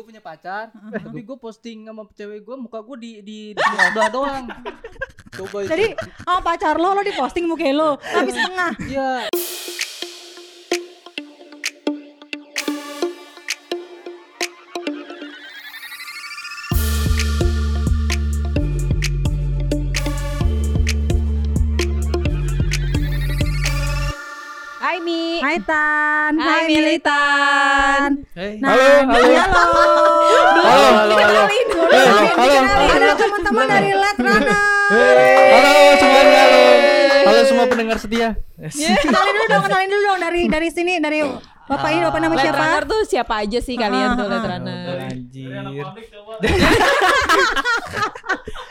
gue punya pacar, tapi gue posting sama cewek gue muka gue di di, di sebelah doang. Coba itu. Jadi oh pacar lo lo di posting muka lo tapi setengah. Iya. Hai Hai Tan, Hai, Militan. Hey. Nah, Halo, halo. halo. Halo, halo, halo. Halo, halo. Ada teman-teman dari Let Runner. Halo semuanya, halo. Halo semua pendengar setia. Kenalin dulu dong, kenalin dulu dong dari dari sini dari Bapak ini Bapak namanya Let siapa? runner tuh siapa aja sih kalian tuh Ah, let ah. runner? Anjir.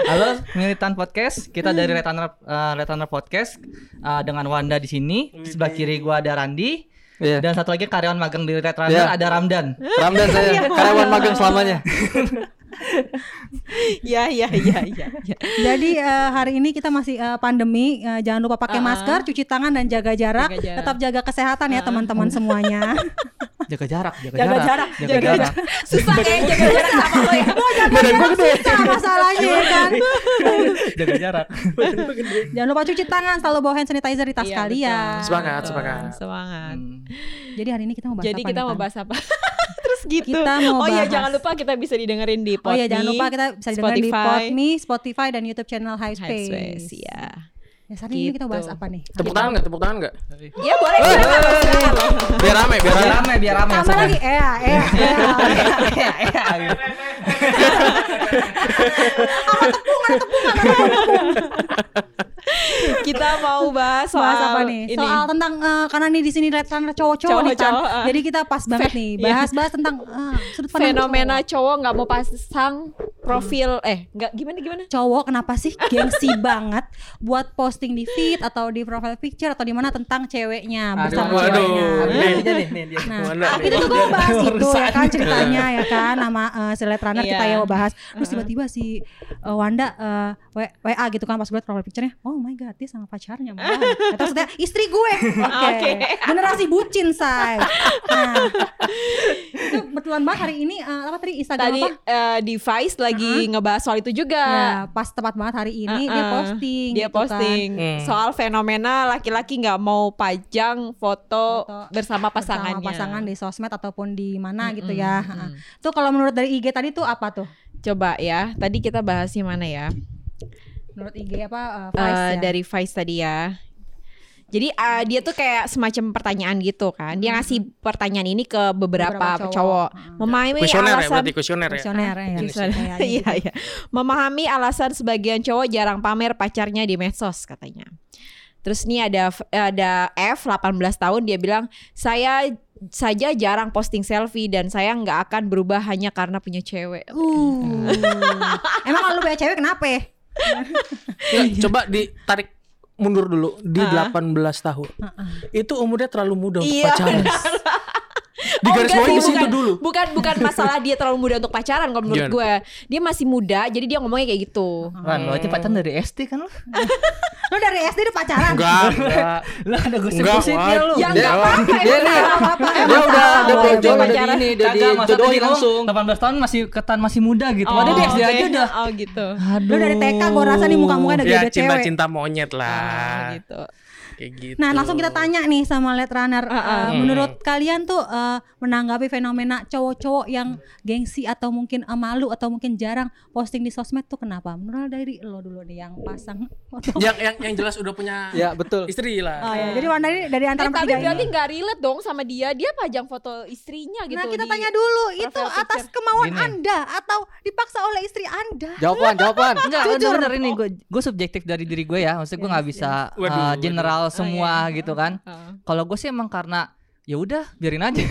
Halo, militan podcast. Kita dari Retaner uh, Retaner Podcast uh, dengan Wanda di sini. Di sebelah kiri gua ada Randi. Iya. Dan satu lagi karyawan magang di Runner Iya. ada Ramdan. Ramdan saya karyawan magang selamanya. Iya iya iya iya. iya. Jadi eh, hari ini kita masih eh, pandemi, eh, jangan lupa pakai Ah, ah. masker, cuci tangan dan jaga jarak, Jaga jarak. tetap jaga kesehatan ya Ah. teman-teman semuanya. Jaga jarak, jaga, Jaga jarak, jarak, jaga, jaga jarak. Susah kayak jaga jarak sama lo ya. Badan gua susah masalahnya ya kan. jaga jarak. Jangan lupa cuci tangan, selalu bawa hand sanitizer di tas Iya, kalian. betul. Semangat, semangat. Semangat. Hmm. Jadi hari ini kita mau bahas Jadi apa kita nih, mau bahas apa? Gitu. Kita mau oh iya jangan lupa kita bisa didengerin di Oh iya jangan Podme, lupa kita bisa dengar di Spotify. Podme, Spotify dan YouTube channel High High Space. Space, ya. Ya, hari ini kita Gitu. bahas apa nih? Tepuk tangan nggak? Tepuk tangan nggak? Ya boleh. Biar rame, biar Biar rame. rame, biar rame. Tambah lagi, eh, eh, eh. Iya, iya, iya. Kita mau bahas soal bahas apa nih? ini. Soal tentang eh, karena nih di sini runner cowok-cowok nih kan. Ah. Jadi kita pas banget Fe- nih iya. bahas-bahas tentang eh, sudut pandang fenomena cowok. cowok nggak mau pasang profil eh nggak gimana gimana cowok kenapa sih gengsi banget buat posting di feed atau di profile picture atau di mana tentang ceweknya bersama. Nih, dia nih, nih, dia. Nah, nih. kita tuh mau bahas itu ya kan ceritanya ya kan nama uh, si Let Runner kita Iya. ya mau bahas. Terus tiba-tiba si uh, Wanda uh, WA gitu kan pas gue liat profile picture-nya. Oh my god, dia sama pacarnya malah. Atau maksudnya istri gue. Oke. Oke. Generasi bucin, say. Nah. itu kebetulan banget hari ini uh, apa tadi Instagram tadi apa? eh, device lagi ngebahas soal itu juga Ya, pas tepat banget hari ini dia Uh-uh. posting dia gitu kan. posting Hmm. soal fenomena laki-laki nggak mau pajang foto, Foto bersama Bersama pasangannya pasangan di sosmed ataupun di mana gitu Mm-mm, ya. mm-mm. Tuh kalau menurut dari IG tadi tuh apa tuh? coba ya tadi kita bahasnya mana ya Menurut IG apa uh, Eh, Vice ya? dari Vice tadi ya jadi eh, dia tuh kayak semacam pertanyaan gitu kan dia ngasih pertanyaan ini ke beberapa, Beberapa cowok. cowok, Hmm. memahami Kuesioner ya, alasan berarti kuesioner ya. Kuesioner ya. Kuesioner. Kayaknya Iya gitu. iya. Memahami alasan sebagian cowok jarang pamer pacarnya di medsos katanya. Terus nih ada ada F 18 tahun dia bilang saya saja jarang posting selfie dan saya nggak akan berubah hanya karena punya cewek. Uh. Emang kalau lu punya cewek kenapa ya? Coba ditarik mundur dulu di Ah. 18 tahun. Itu umurnya terlalu muda untuk Iya, pacaran. Di Oh, garis enggak bawah sih, di situ bukan- dulu. Bukan bukan masalah dia terlalu muda untuk pacaran kalau menurut Gimana? gue. Dia masih muda jadi dia ngomongnya kayak gitu. Ran, lo aja pacaran dari SD kan lo? Lu dari SD udah pacaran? Enggak, enggak. Lah ada Enggak, gosip-gosipnya lu. Ya Dia- enggak apa-apa. Dia udah udah kalau brojol dia udah di ini, udah dijodohin tadi ngomong langsung. 18 tahun masih ketan masih muda gitu. Oh, SD oke. aja udah. Oh gitu. Aduh. Lu dari TK gua rasa nih muka-muka ada Ya cewek. cinta-cinta monyet Oh, lah. gitu. Kayak gitu. Nah langsung kita tanya nih sama Let Runner Ah, ah. Eh, Menurut kalian tuh eh, menanggapi fenomena cowok-cowok yang gengsi atau mungkin eh, malu atau mungkin jarang posting di sosmed tuh kenapa? Menurut dari lo dulu nih yang pasang foto yang yang yang jelas udah punya Ya betul. istri lah. Oh ya, jadi Wanda ini dari antara Eh, tapi berarti nggak relate dong sama dia. Dia pajang foto istrinya gitu. Nah kita tanya dulu itu atas picture. kemauan Gini. anda atau dipaksa oleh istri anda? Jawaban, jawaban. Enggak, Jujur. bener ini gue gue subjektif dari diri gue ya. Maksudnya gue Yes, nggak bisa Waduh, uh, waduh. Oh, semua iya. gitu kan. Heeh. Kalau gue sih emang karena ya udah biarin aja.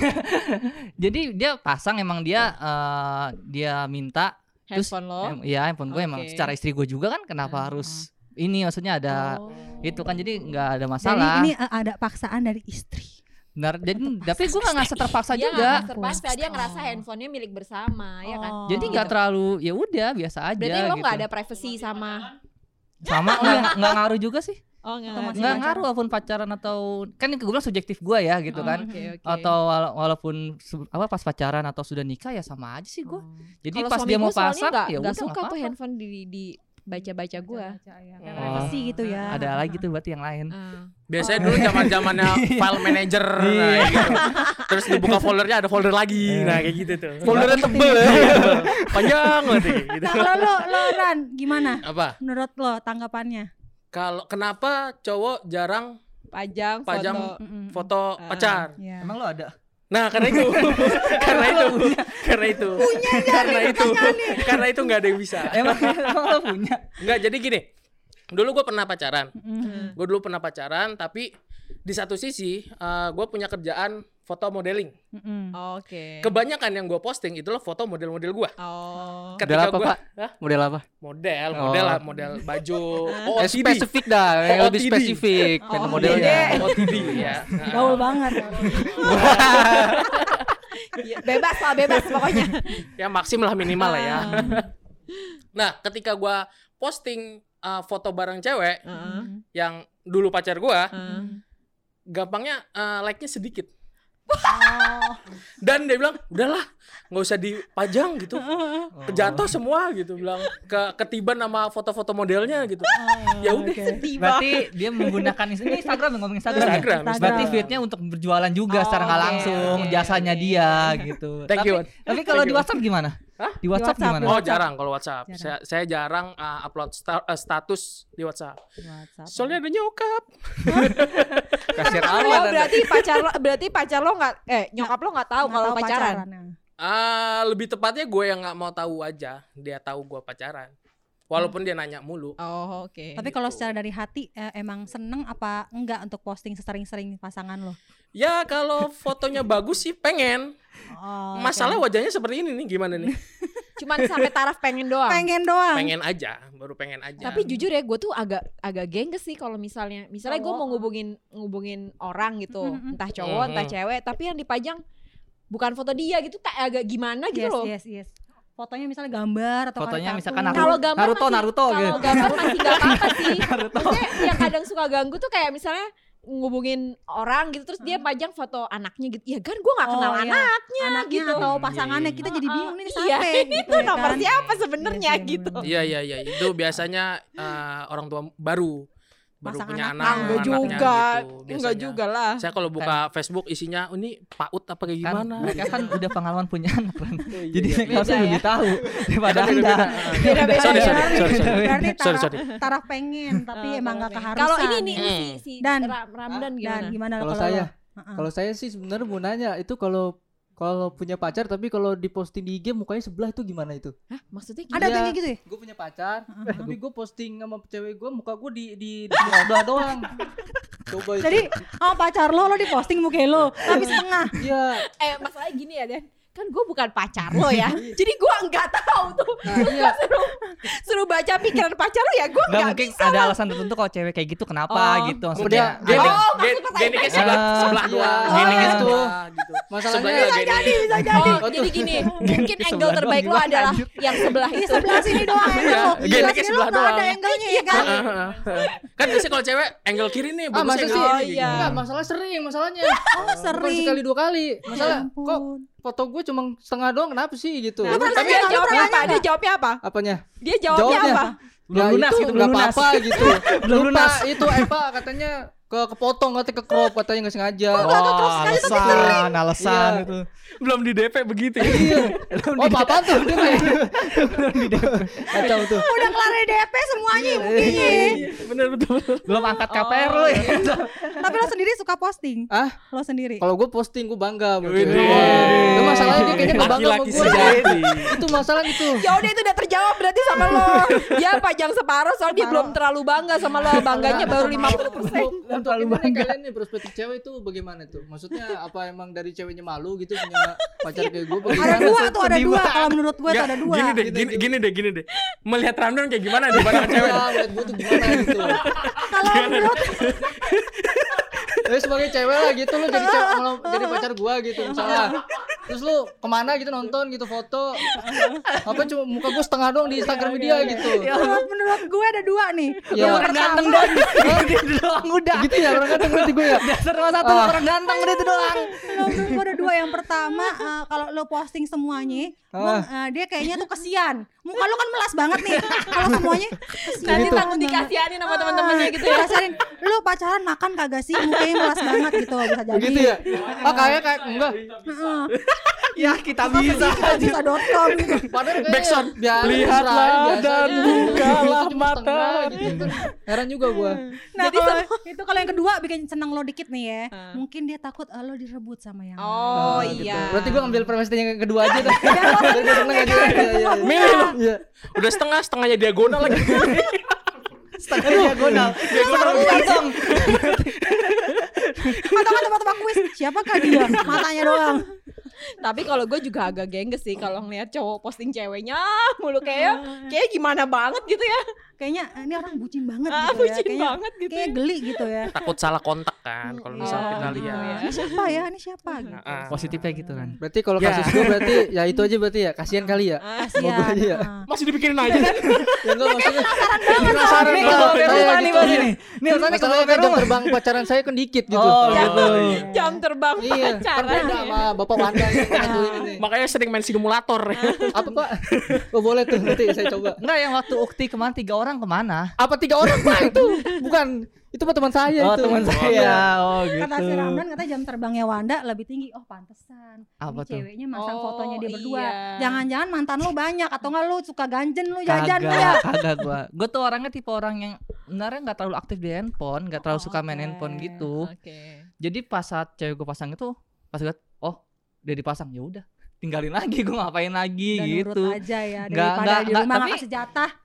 Jadi dia pasang emang dia uh, dia minta terus Handphone lo. em- iya handphone gue emang Oke. secara istri gue juga kan kenapa harus ini maksudnya ada Oh. itu kan jadi nggak ada Jadi masalah. ini eh, ada paksaan dari istri. Benar, jadi tapi gue nggak ngerasa terpaksa Dia juga. nggak terpaksa dia ngerasa handphonenya milik bersama, ya kan? Oh. Jadi nggak terlalu ya udah biasa aja Berarti lo gitu. nggak ada privacy sama Sama nggak nggak ngaruh juga sih. Oh, nggak Atau ngaruh. masih nggak pacaran? ngaruh walaupun pacaran atau kan gue bilang subjektif gue ya gitu Oh, kan Oke, oke. atau wala- walaupun apa pas pacaran atau sudah nikah ya sama aja sih gue jadi Kalau pas dia mau pasang nggak ya nggak udah suka nggak tuh handphone di di baca-baca gue. Kayak Oh. privacy gitu ya. ada lagi tuh berarti yang lain Biasanya dulu zaman zamannya file manager nah, kayak gitu. Terus dibuka foldernya ada folder lagi. Nah, kayak gitu tuh. foldernya tebel ya Panjang banget gitu. Nah, kalau lo lo Ran gimana? Apa? Menurut lo tanggapannya? Kalau kenapa cowok jarang Pajang, Pajang. foto. Foto Ah. pacar? Ya. emang lo ada Nah, karena itu. karena itu. karena itu. karena itu. karena itu nggak ada yang bisa. emang emang lo punya Nggak, jadi gini. Dulu gue pernah pacaran. Mm-mm. Gue dulu pernah pacaran, tapi di satu sisi gue punya kerjaan foto modeling. Mm-mm. Oke. Kebanyakan yang gue posting itulah foto model-model gue. Oh. Ketika apa, gua, Pak? Hah? Model apa? model, Oh. model lah, model baju. Oh, Eh, spesifik dah, yang Oh, lebih spesifik Oh, modelnya. OTD ya. Gaul banget. Iya, bebas lah, bebas pokoknya. ya maksim lah minimal lah ya. Ah. Nah, ketika gua posting uh, foto bareng cewek Heeh. yang dulu pacar gua, Heeh. gampangnya uh, like-nya sedikit. Oh. Dan dia bilang, "Udahlah, nggak usah dipajang gitu. Kejatuh semua gitu bilang. Ke ketiban sama foto-foto modelnya gitu. ya udah. berarti dia menggunakan ini Instagram ngomong Instagram, ya? Instagram, Instagram. berarti feednya untuk berjualan juga Oh, secara nggak oke, langsung oke, jasanya dia gitu Thank tapi, you. tapi kalau Thank di you. WhatsApp gimana Hah? di WhatsApp, WhatsApp, gimana Oh, jarang kalau WhatsApp. Jarang. Saya saya jarang uh, upload sta- uh, status di WhatsApp. WhatsApp. Soalnya ada nyokap. kasir Oh, amat Anda. berarti pacar lo berarti pacar lo nggak eh nyokap lo nggak tahu Nggak kalau tahu pacaran. ya. Ah, lebih tepatnya gue yang nggak mau tahu aja. Dia tahu gue pacaran. Walaupun dia nanya mulu. Oh, oke. Tapi kalau secara dari hati eh, emang seneng apa enggak untuk posting sesering-sering pasangan lo? Ya kalau fotonya bagus sih pengen. Oh, Masalah wajahnya seperti ini nih gimana nih? Cuman sampai taraf pengen doang. pengen doang. Pengen aja, baru pengen aja. Tapi jujur ya, gue tuh agak agak gengges sih kalau misalnya, misalnya gue mau ngubungin ngubungin orang gitu, Mm-mm. entah cowok, entah Mhm. cewek, tapi yang dipajang bukan foto dia gitu, tak agak gimana gitu yes, loh. yes, yes. Fotonya misalnya gambar atau Fotonya misalkan Kalau gambar Naruto masih, Naruto kalau gitu gambar masih gak apa-apa sih. Maksudnya yang kadang suka ganggu tuh kayak misalnya ngubungin orang gitu terus dia pajang foto anaknya gitu. Ya kan gue gak kenal Oh, iya. anaknya, anaknya gitu. atau Hmm, pasangannya iya, kita iya. jadi bingung nih Iya, siapa gitu itu ya nomor kan? siapa sebenarnya Iya gitu. Iya iya iya, itu biasanya eh, orang tua baru baru punya anak. anak, Ah, enggak juga. gitu, Enggak juga lah. Saya kalau buka Facebook isinya, oh, ini paut apa kayak kan gimana? mereka kan udah pengalaman punya anak kan Oh, iya, jadi iya. harusnya Beda lebih tahu daripada Kan anda Sorry, sorry, sorry, sorry. Taraf, sorry. taraf pengen tapi emang gak taraf keharusan. Kalau ini nih Hmm. si, si Dan- Ra- Ramdan dan gimana? gimana Kalau saya, kalau saya sih sebenarnya mau nanya itu kalau kalau punya pacar tapi kalau diposting di IG mukanya sebelah itu gimana itu? Hah, maksudnya ada gimana? tuh Iya. kayak gitu ya? Gue punya pacar, tapi gue posting sama cewek gue muka gue di di, di sebelah doang. Coba itu. Jadi oh pacar lo lo di posting muka lo tapi setengah. Iya. Eh masalahnya gini ya Dan kan gue bukan pacar lo ya jadi gue nggak tahu tuh Nah, iya. suruh suruh baca pikiran pacar lo ya gue nggak mungkin bisa ada alasan tertentu kalau cewek kayak gitu kenapa Oh. gitu maksudnya dia Gini, Oh, gini, maksud saya- sebelah, Ah, sebelah iya. doang. Oh, Gini gitu. sebelah. Masalahnya bisa gini. bisa oh jadi gini mungkin angle terbaik doang lo adalah yang sebelah Di itu sebelah sini doang Iya, lo. gini lo sebelah nggak ada doang. angle-nya ya kan? kan biasanya kalau cewek angle kiri nih Ah, bagusnya masa angle sih? Oh, kiri iya. Enggak, masalah sering masalahnya. Oh sering. sekali dua kali. Masalah Ya kok. Foto gue cuma setengah doang kenapa sih gitu? Nah, tapi tanya, dia jawabnya apa dia jawabnya apa Apanya? dia jawabnya, Jawabnya. apa belum lunas itu gitu belum lunas apa-apa gitu. Belum Lupa lunas. itu Eva katanya ke kepotong katanya ke crop katanya nggak sengaja. oh alasan alasan Iya. itu belum di DP begitu ya. Iya. Oh, apa tuh? Dia kayak Kacau tuh. Udah kelar DP semuanya Iya. mungkinnya. bener betul betul. belum angkat KPR lo ya Tapi lo sendiri suka posting? Ah, Lo sendiri? kalau gue posting gue bangga. Itu masalahnya dia kayaknya nggak bangga sama gue. Itu masalah gitu. ya udah itu udah terjawab berarti sama lo dia pajang separuh soalnya dia belum terlalu bangga sama lo bangganya baru 50 persen Untuk terlalu bangga. kalian nih perspektif cewek itu bagaimana tuh? Maksudnya apa emang dari ceweknya malu gitu punya pacar kayak gue? Ada dua tuh ada dua. Kalau menurut gue ada dua. Gini deh, gini, gini deh, gini deh. Melihat Ramdan kayak gimana di pandangan cewek? Ngeliat gue tuh gimana gitu. Kalau menurut Tapi sebagai cewek lah gitu lo jadi cewek, jadi pacar gue gitu misalnya. Terus lu ke mana gitu nonton gitu foto apa cuma muka gue setengah doang di Instagram dia gitu menurut, menurut gue ada dua nih. Ya. Yang Orang ganteng dan gitu doang udah. gitu ya orang kadang berarti gue ya Dasar satu Ah. orang ganteng udah itu doang. menurut gue ada dua. Yang pertama eh, kalau lo posting semuanya, gua, eh, dia kayaknya tuh kesian. Muka lo kan melas banget nih. Kalau semuanya kesian. Nanti Gitu. takut dikasihanin sama teman-temannya gitu ya. Dikasarin, lu pacaran makan kagak sih? Mukanya melas banget gitu bisa jadi. begitu ya ah kayak kayak enggak Heeh. Ya kita bisa. Bisa.com gitu. padahal kayaknya Backsound. biasa, Lihatlah dan bukalah mata. gitu kan. heran juga gue Nah, kalau itu kalau yang kedua bikin seneng lo dikit nih ya. Ah. Mungkin dia takut eh, lo direbut sama yang Oh lain. iya. berarti gue ngambil premis yang kedua aja aja. Iya, iya, iya. Milih. Iya. Udah setengah, setengahnya diagonal lagi. Setengah diagonal. Diagonal. Ganteng. Atau kan tempat-tempat kuis, siapakah dia? Matanya doang. Tapi kalau gue juga agak gengges sih kalau ngeliat cowok posting ceweknya mulu kayak kayak gimana banget gitu ya. Kayaknya eh, ini orang bucin banget Ah, gitu ya. bucin Kayaknya banget gitu kayak ya. geli gitu ya. Takut salah kontak kan kalau misalnya Oh, kita lihat. ya. Ini siapa ya? Ini siapa gitu. Ah. Positifnya gitu kan. berarti kalau Ya. kasus gue berarti ya itu aja berarti ya kasihan kali ya Kasihan. Mau gua aja ya? ah. Masih dipikirin aja. ya enggak maksudnya Penasaran Nih banget. kalau Saya rumah nih gitu. Nih masalahnya kan jam terbang pacaran saya kan dikit gitu Oh, Ya. gitu. Jam terbang iya kan pacaran. beda sama bapak Wanda Makanya sering main simulator. apa pak oh boleh tuh nanti saya coba Enggak yang waktu Ukti ke mana tiga orang ke mana? apa tiga orang pak itu bukan itu mah teman saya Oh itu teman saya. Oh gitu. Kata si Ramdan katanya jam terbangnya Wanda lebih tinggi. Oh pantesan. Apa Ini tuh? ceweknya masang Oh, fotonya dia berdua. iya. Jangan-jangan mantan lu banyak atau enggak lu suka ganjen lu jajan Kagak, ya. kagak gua. Gua tuh orangnya tipe orang yang sebenarnya nggak terlalu aktif di handphone, nggak terlalu suka main handphone gitu. Oke. Jadi pas saat cewek gue pasang itu, pas gue, oh udah dipasang ya udah, tinggalin lagi gue ngapain lagi Dan gitu. nurut aja ya Nggak- daripada nggak- di nggak, rumah tapi-.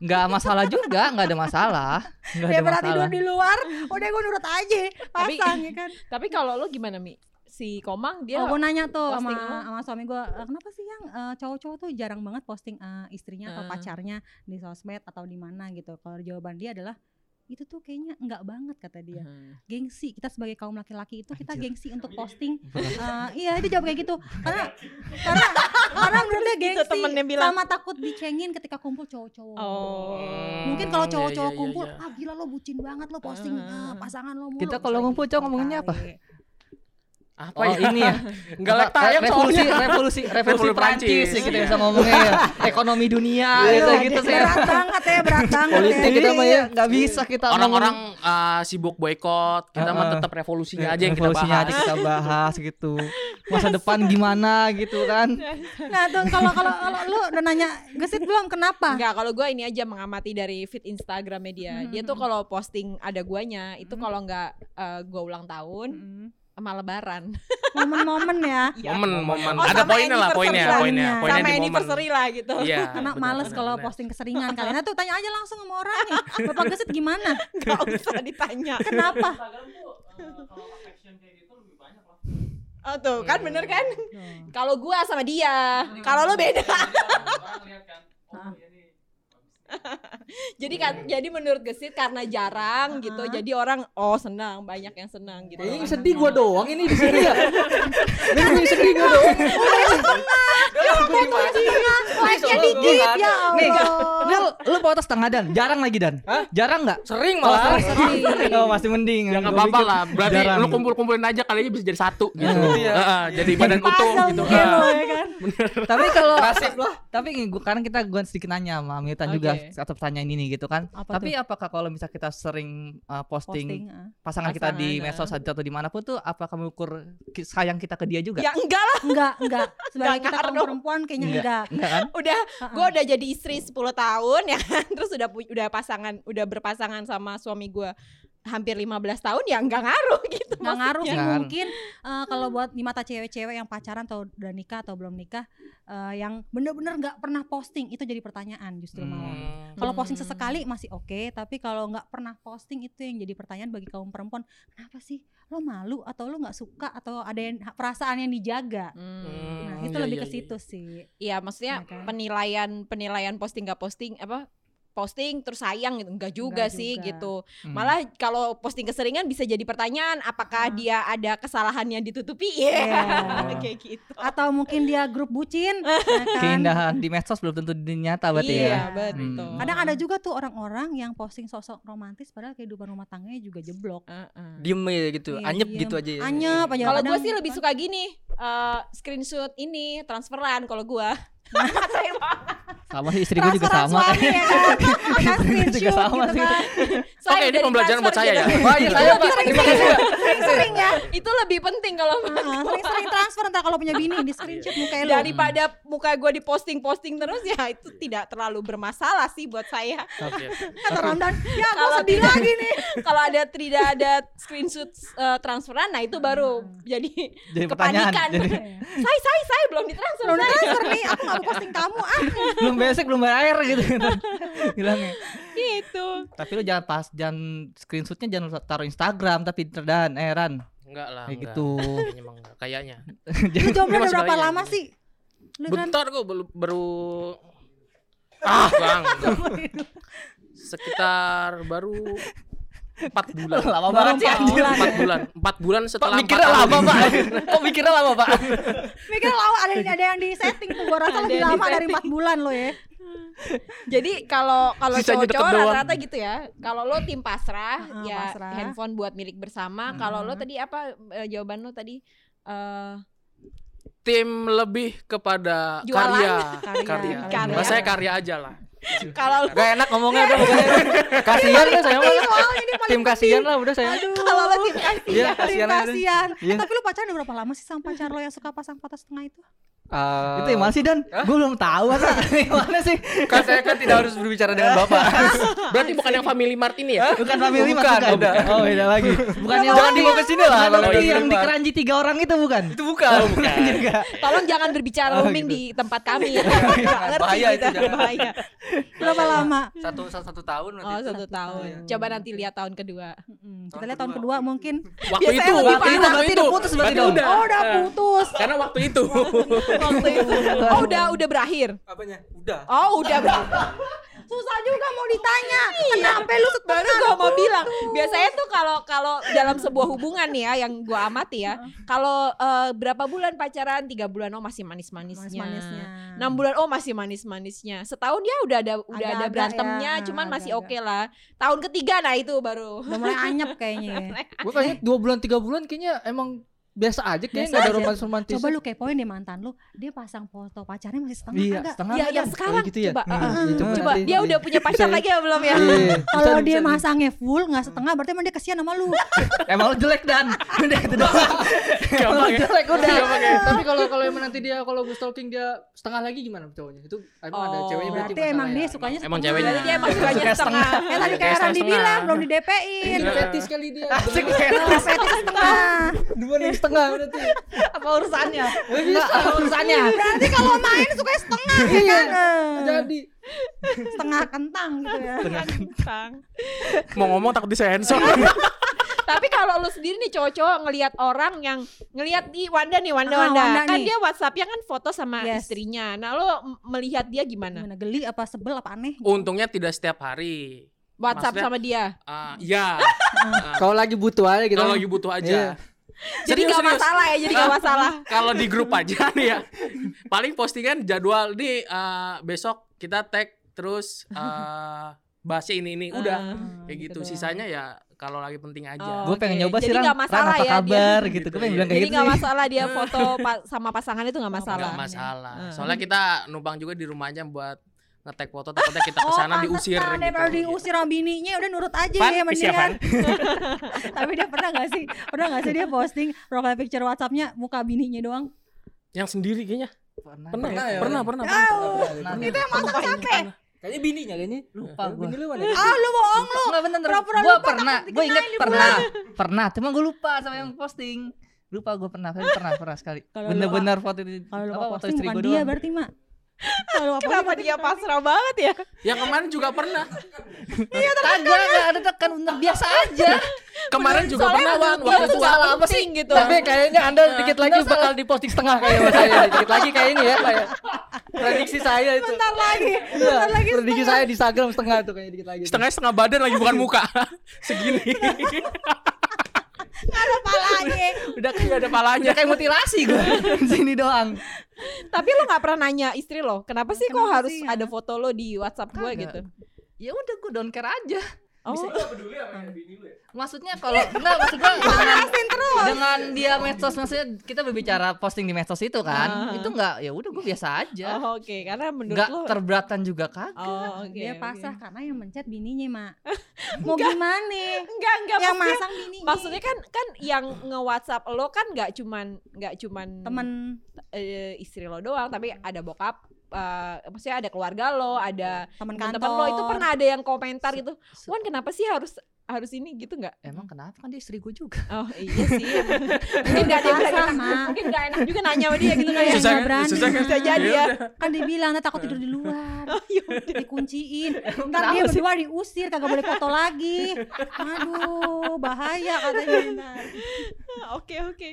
Nggak masalah juga, nggak ada masalah, nggak ada Daripada tidur masalah. di luar, udah gue nurut aja. Tapi- Pasang ya kan. Tapi kalau lo gimana Mi? Si Komang dia oh, gue nanya tuh sama lo? sama suami gue, kenapa sih yang eh, cowok-cowok tuh jarang banget posting eh, istrinya atau Eh. pacarnya di sosmed atau di mana gitu. Kalau jawaban dia adalah itu tuh kayaknya enggak banget kata dia. Hmm. Gengsi kita sebagai kaum laki-laki itu kita Anjir. gengsi untuk posting. Eh, iya dia jawab kayak gitu. Karena karena karena menurut dia Gitu gengsi temennya bilang. sama takut dicengin ketika kumpul cowok-cowok. Oh. Mungkin kalau Hmm, cowok-cowok iya, iya, kumpul, iya. ah gila lo bucin banget lo posting Ah. eh, pasangan lo mulu. Kita kalau ngumpul, cowok gitu ngomonginnya apa? Apa Oh ya? ini ya, Enggak lek tayang revolusi, soalnya. revolusi, revolusi Revolusi Prancis ya kita iya. bisa ngomongnya ya. Ekonomi dunia gitu Iya, gitu sih. Berat banget ya, berat banget Politik ya. kita mah ya. nggak bisa kita Orang-orang uh, sibuk boykot, kita mah Heeh. tetap revolusinya aja yang kita bahas. aja kita bahas gitu. Masa depan gimana gitu kan. Nah tuh kalau kalau kalau lu udah nanya gesit belum kenapa? Enggak, kalau gue ini aja mengamati dari feed Instagramnya dia. Hmm, Dia tuh kalau posting ada guanya, itu kalau nggak eh, gua ulang tahun, Mm. Sama lebaran. Momen-momen ya. Momen, momen. Oh, Ada poinnya lah, poinnya, poinnya, lah. poinnya sama di momen. anniversary lah gitu. Iya. Karena benar, males kalau posting keseringan kalian. Nah tuh tanya aja langsung sama orangnya. Bapak gesit gimana? Gak usah ditanya. Kenapa? Oh tuh, kan bener kan? Kalau gua sama dia, kalau lo beda. jadi kan jadi menurut Gesit karena jarang gitu. Ah. Jadi orang oh senang, banyak yang senang gitu. Yang sedih gua doang ini di sini ya. Ini sedih gua doang. Like-nya dikit ya Nih, lu bawa tas setengah dan, jarang lagi dan. Hah? Jarang nggak? Sering malah. Oh, masih mending. Ya nggak Gua apa-apa lah. Berarti jarang. lu kumpul-kumpulin aja kali aja bisa jadi satu gitu. Iya. Heeh, jadi badan utuh gitu. mungkin ya kan. Tapi kalau tapi gua karena kita gua sedikit nanya sama Mitan Oke. juga atau pertanyaan ini gitu kan. Apa tapi apakah kalau misal kita sering uh, posting, Posting. ah. pasangan, kita di Pasangan, medsos atau di mana pun tuh apakah mengukur ki- sayang kita ke dia juga? Ya enggak lah, Enggak, enggak. Sebagai kita kaum perempuan kayaknya Enggak. enggak. Enggak kan? udah Ah, gue udah jadi istri 10 tahun ya kan terus udah udah pasangan udah berpasangan sama suami gue hampir 15 tahun ya nggak ngaruh gitu nggak ngaruh sih mungkin eh, kalau buat di mata cewek-cewek yang pacaran atau udah nikah atau belum nikah eh, yang bener-bener nggak pernah posting itu jadi pertanyaan justru malah Hmm. kalau posting Hmm. sesekali masih oke tapi kalau nggak pernah posting itu yang jadi pertanyaan bagi kaum perempuan kenapa sih lo malu atau lo nggak suka atau ada yang perasaan yang dijaga Hmm. nah Hmm, itu iya, lebih iya, ke iya. situ sih Iya maksudnya Iya kan? penilaian penilaian posting nggak posting apa posting terus sayang gitu enggak juga Enggak sih juga. gitu Hmm. malah kalau posting keseringan bisa jadi pertanyaan apakah dia ada kesalahan yang ditutupi Iya Iya. kayak gitu Atau mungkin dia grup bucin, ya kan? Keindahan di medsos belum tentu di nyata berarti iya ya. betul Hmm. Kadang ada juga tuh orang-orang yang posting sosok romantis padahal kehidupan rumah tangganya juga jeblok. Heeh. Diem aja gitu, Iya, anyep diem. gitu aja. ya. Anyep aja. Kalau gue sih lebih suka gini, eh, screenshot ini transferan kalau gue. Sama sih istri gue juga sama. ya kan. Istri gue juga screenshot sama gitu sih. kan. Oke, ini pembelajaran buat saya ya. Wah, iya saya Pak. Terima kasih ya. Sering-sering ya. Itu lebih penting kalau Sering-sering transfer ntar kalau punya bini di screenshot muka lu. daripada muka gue di posting posting terus ya itu tidak terlalu bermasalah sih buat saya. Oke. Kata Ramdan, ya gue Kalau sedih lagi nih. kalau ada tidak ada screenshot eh, transferan, nah itu baru jadi, Jadi pertanyaan. kepanikan. Saya saya saya belum ditransfer. Belum saya. transfer nih, aku gak mau posting kamu ah. belum besek belum bayar gitu. Bilangnya. Gitu. Tapi lu jangan pas jangan screenshotnya jangan lu taruh Instagram tapi dan eh Ran. Enggak lah. Kayak gitu. Kayaknya emang enggak. Kayaknya. Lu jomblo udah berapa lama sih? Lu kan Bentar kok baru, baru ah bang sekitar baru empat bulan Lama banget sih anjir. empat bulan empat bulan setelah mikirnya empat lama, tahun. Pak. Kok mikirnya lama, Pak? mikir lama ada ada yang di setting tuh gua rasa lebih yang lama dari. 4 bulan lo ya. Jadi kalau kalau cowok-cowok rata-rata gitu ya. Kalau lo tim pasrah Ah, ya pasrah. handphone buat milik bersama. Kalau lo tadi apa eh, jawaban lo tadi? Eh tim lebih kepada Jualan. karya Karya, karya, karya. Mas saya karya aja lah kalau Gak enak ngomongnya udah pokoknya. Kasihan deh saya mah. Tim kasihan lah udah saya. Kalau lo tim kasih Iya, Tim kasihan kasihan. Iya. Tapi lu pacaran udah berapa lama sih sama pacar lo yang suka pasang foto setengah itu? Eh, Itu yang masih dan gue belum tahu masa gimana sih. Kan saya kan tidak harus berbicara dengan Bapak. berarti bukan yang family mart ini ya Bukan family Bukan, Mas, bukan. udah. Oh, beda lagi. Bukan yang Jangan dibawa ke sini lah Bukan yang di keranji tiga orang itu bukan. Itu bukan. bukan. juga. Tolong jangan berbicara Oh, roaming gitu. di tempat kami ya. Ngerti Bahaya itu, jangan. bahaya. Berapa lama? Satu satu, satu tahun Oh satu tahun. Coba nanti lihat tahun kedua. Kita lihat tahun kedua mungkin. waktu itu waktu itu Berarti udah itu putus berarti dong. Oh, udah Eh, putus. karena waktu itu Waktu itu. Oh udah udah berakhir. apanya udah Oh udah berakhir. Susah juga mau ditanya. Kenapa lu? Baru gua mau bilang, biasanya tuh kalau kalau dalam sebuah hubungan nih ya yang gua amati ya, kalau eh, berapa bulan pacaran, tiga bulan oh masih manis-manisnya, Manis-manisnya. enam bulan oh masih manis-manisnya, setahun dia udah ada udah ada Agak-agak berantemnya, ya, cuman masih oke lah. Tahun ketiga nah itu baru. Udah mulai anyep kayaknya ya. gue kayaknya dua bulan tiga bulan kayaknya emang biasa aja kayaknya nggak ada romantis romantis Coba lu kepoin deh mantan lu, dia pasang foto pacarnya masih setengah iya kagak? setengah Ya yang sekarang gitu ya coba, uh, iya, Coba nanti. dia udah punya pacar lagi ya belum ya? Iya, Kalau dia masangnya full nggak setengah berarti emang dia kesian sama lu. Emang lu jelek dan. Udah gitu doang. Emang ya? jelek udah tapi kalau kalau emang nanti dia kalau gue stalking dia setengah lagi gimana cowoknya itu emang ada Oh, ceweknya berarti Berarti emang masalah dia ya? sukanya Emang setengah. ceweknya. Dia emang sukanya setengah. Ya tadi Kayak kayak Randy bilang belum di DP-in. Ini fetis kali dia Asik Fetis setengah. dua yang setengah berarti apa urusannya? Enggak, apa urusannya? Berarti kalau main suka setengah ya Iya. kan? Eh, jadi Setengah kentang gitu ya. Kentang. mau ngomong takut disensor Tapi kalau lu sendiri nih cowok-cowok ngelihat orang yang ngelihat di Wanda nih Wanda Ah, Wanda, Wanda kan nih. dia WhatsAppnya kan foto sama Yes. istrinya. Nah lo melihat dia gimana? Gimana geli apa sebel apa aneh? untungnya tidak setiap hari WhatsApp Maksudnya- sama dia. Ah, ya kalau lagi butuh aja gitu kalau lagi butuh Iya. aja Jadi Serius, gak serius. masalah ya, jadi gak masalah. kalau di grup aja nih ya paling postingan jadwal nih eh, besok kita tag terus eh bahas ini ini udah Ah, kayak gitu doang. sisanya ya kalau lagi penting aja Oh. Gue pengen nyoba sih jadi Ran masalah apa ya dia. kabar gitu. Gitu, Gue pengen iya. bilang kayak Jadi gitu gak sih. masalah dia foto pa- sama pasangan itu gak masalah. nggak masalah Ah. soalnya kita numpang juga di rumahnya buat ngetek foto takutnya kita ke sana diusir pantesan, gitu Daripada diusir sama bininya udah nurut aja Pan, ya mendingan. Tapi dia pernah gak sih? Pernah gak sih dia posting profile picture WhatsAppnya muka bininya doang? yang sendiri kayaknya Pernah. pernah Pernah ya, pernah pernah. pernah, Pernah. Itu yang masak siapa? kayaknya bininya kayaknya Lupa Eh, gue. bini lu mana Ah lu bohong lu. Enggak bener Pura-pura Gue lupa, pernah Gue inget pernah Pernah Cuma gue lupa sama yang posting Lupa gue pernah Tapi pernah pernah sekali Bener-bener foto itu Kalau foto istri gue dia doang berarti mak. Apa Kenapa dia pasrah banget ya? Yang kemarin juga pernah. Kagak enggak ada tekan bener biasa aja. Kemarin juga pernah Wan. Waktu itu salah apa penting gitu. Tapi kayaknya Anda dikit lagi bakal diposting setengah kayak mas saya. Dikit lagi kayak ini ya kayak prediksi saya itu. Bentar lagi. Iya, Bentar lagi. prediksi saya di Instagram setengah tuh kayak dikit lagi. setengah setengah badan lagi bukan muka. Segini. Ada palanya. Udah kayak ada palanya. Udah kayak mutilasi gue sini doang. Tapi lo nggak pernah nanya istri lo, kenapa sih kok Kenapa harus sih, ada foto lo di WhatsApp gue gitu? Ya udah gue don't care aja. Oh, Maksudnya kalau enggak maksud gue dengan, dengan dia medsos maksudnya kita berbicara posting di medsos itu kan, Ah. itu enggak ya udah gue biasa aja. oh, oke, karena menurut Enggak lo terberatan juga kagak. Oh, oke. Dia oke. pasrah karena yang mencet bininya, Mak. Mau gimana? Enggak, enggak Yang maksudnya, masang bininya. maksudnya kan kan yang nge-WhatsApp lo kan nggak cuman nggak cuman temen eh, istri lo doang, tapi ada bokap eh, maksudnya ada keluarga lo, ada temen teman kantor. lo itu pernah ada yang komentar gitu. Wan kenapa sih harus harus ini gitu nggak? Emang kenapa kan dia istri gue juga. Oh iya sih. mungkin nggak ada yang mungkin nggak enak juga nanya sama dia gitu Iya, kayak. nggak Susah kan? berani. Susah kan? Bisa jadi ya. Kan dia bilang "Nah, takut tidur di luar. Oh, iya. Dikunciin. Ntar dia berdua diusir kagak boleh foto lagi. Aduh, bahaya katanya. Oke oke.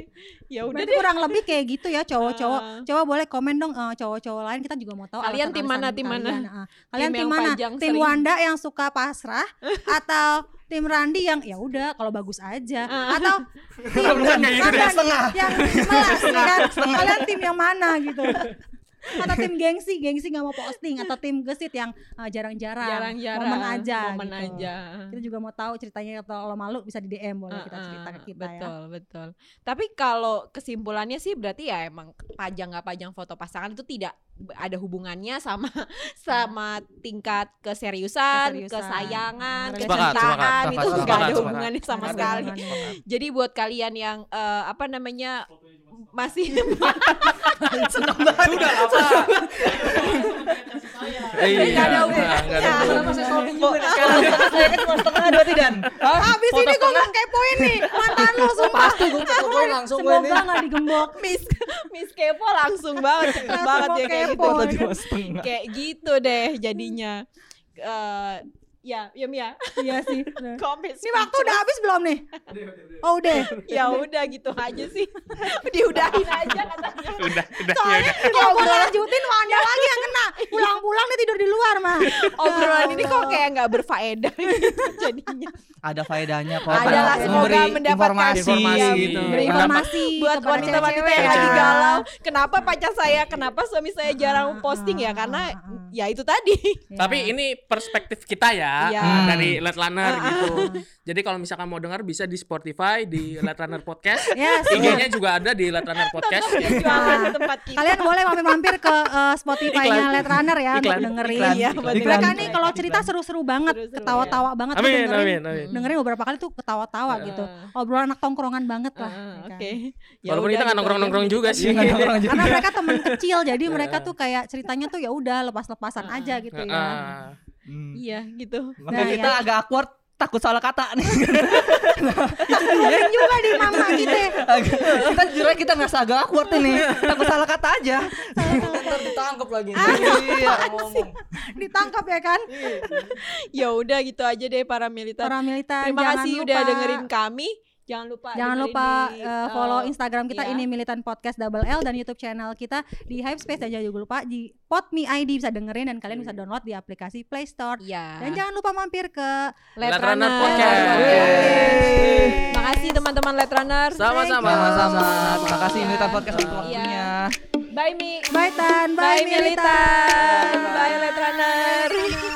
Ya udah Berarti deh. kurang lebih kayak gitu ya cowok-cowok. Ah. Coba boleh komen dong eh, cowok-cowok lain kita juga mau tahu. Kalian tim mana, tim mana? kalian. Ah. Kalian Tim mana? Tim. Wanda yang suka pasrah atau tim Randi yang ya udah kalau bagus aja Ah. atau tim Bukan gitu deh. Randi yang melas ya kan? Kalian tim yang mana gitu? Atau tim gengsi, gengsi nggak mau posting atau tim gesit yang eh, jarang-jarang, momen aja, Momen gitu. aja. Kita juga mau tahu ceritanya kalau malu bisa di DM boleh kita Heeh, cerita ke kita ya. betul betul tapi kalau kesimpulannya sih berarti ya emang pajang nggak pajang foto pasangan itu tidak ada hubungannya sama sama tingkat keseriusan, Keseriusan. kesayangan, kecintaan itu nggak ada hubungannya sama sekali. Jadi buat kalian yang eh, apa namanya masih Sudah lama. Iya. Nggak ada nggak hubungannya. ada Kenapa saya stalking juga nih sekarang? Saya kan cuma setengah dua tidak. Habis ini gue mau kepoin nih mantan lu sumpah. Pasti gue kepoin langsung gue Semoga nih. nggak digembok. Miss Miss Kepo langsung banget cepet banget ya kayak gitu. Kayak gitu deh jadinya. Ya, ya Mia. Iya sih. Komen Ini waktu udah habis belum nih? Oh udah. ya udah gitu aja sih diudahin aja katanya Udah, udah, ya Soalnya kalau gue lanjutin Wanda lagi yang kena. Pulang-pulang dia tidur di luar mah. obrolan ini kok kayak nggak berfaedah gitu jadinya Ada faedahnya kok. Ada lah, semoga memberi mendapatkan informasi, informasi gitu. Informasi buat wanita-wanita yang lagi ya. galau kenapa pacar saya kenapa suami saya jarang posting ya karena ya itu tadi Tapi ini perspektif kita ya Iya. uh, dari Let Runner Ah, gitu. Jadi kalau misalkan mau dengar bisa di Spotify di Let Runner Podcast. Yes. IG-nya juga ada di Let Runner Podcast. perjuangan di tempat kita Kalian boleh mampir-mampir ke eh, Spotify-nya Iklan. Let Runner ya untuk Iklan. dengerin. Iklan. Iya, Iklan. bener. Mereka Iklan. nih kalau cerita seru-seru banget, ketawa-tawa banget tuh Amin, dengerin. amin, amin. Dengerin beberapa kali tuh ketawa-tawa gitu. Heeh. Obrolan anak tongkrongan banget lah. Ah, ya kan. oke Ya Walaupun kita nggak gitu nongkrong-nongkrong juga sih. Iya, juga. Karena mereka temen kecil, jadi mereka tuh kayak ceritanya tuh ya udah lepas-lepasan aja gitu ya. Hmm. iya gitu Makanya Nah, kita ya. agak awkward takut salah kata nih. Sering juga di mama gitu. Agak- kita jujur kita ngerasa agak awkward ini. Takut salah kata aja. Ntar ditangkap lagi. Iya. ngomong. Ditangkap ya kan? ya udah gitu aja deh para militan Para militan terima kasih lupa, udah dengerin kami jangan lupa Jangan lupa di, eh, follow eh, Instagram kita iya. ini Militan Podcast Double L dan YouTube channel kita di Hypespace dan jangan juga lupa di Podme ID bisa dengerin dan kalian bisa download di aplikasi Play Store. Iya. Dan jangan lupa mampir ke Let Let Runner Runner. Podcast. Yeay. Makasih teman-teman Let Runner. Sama-sama. Sama-sama. Terima kasih Militan Podcast untuk Iya. waktunya. Bye Mi. Bye Tan, bye, Bye Militan. Bye Let Runner.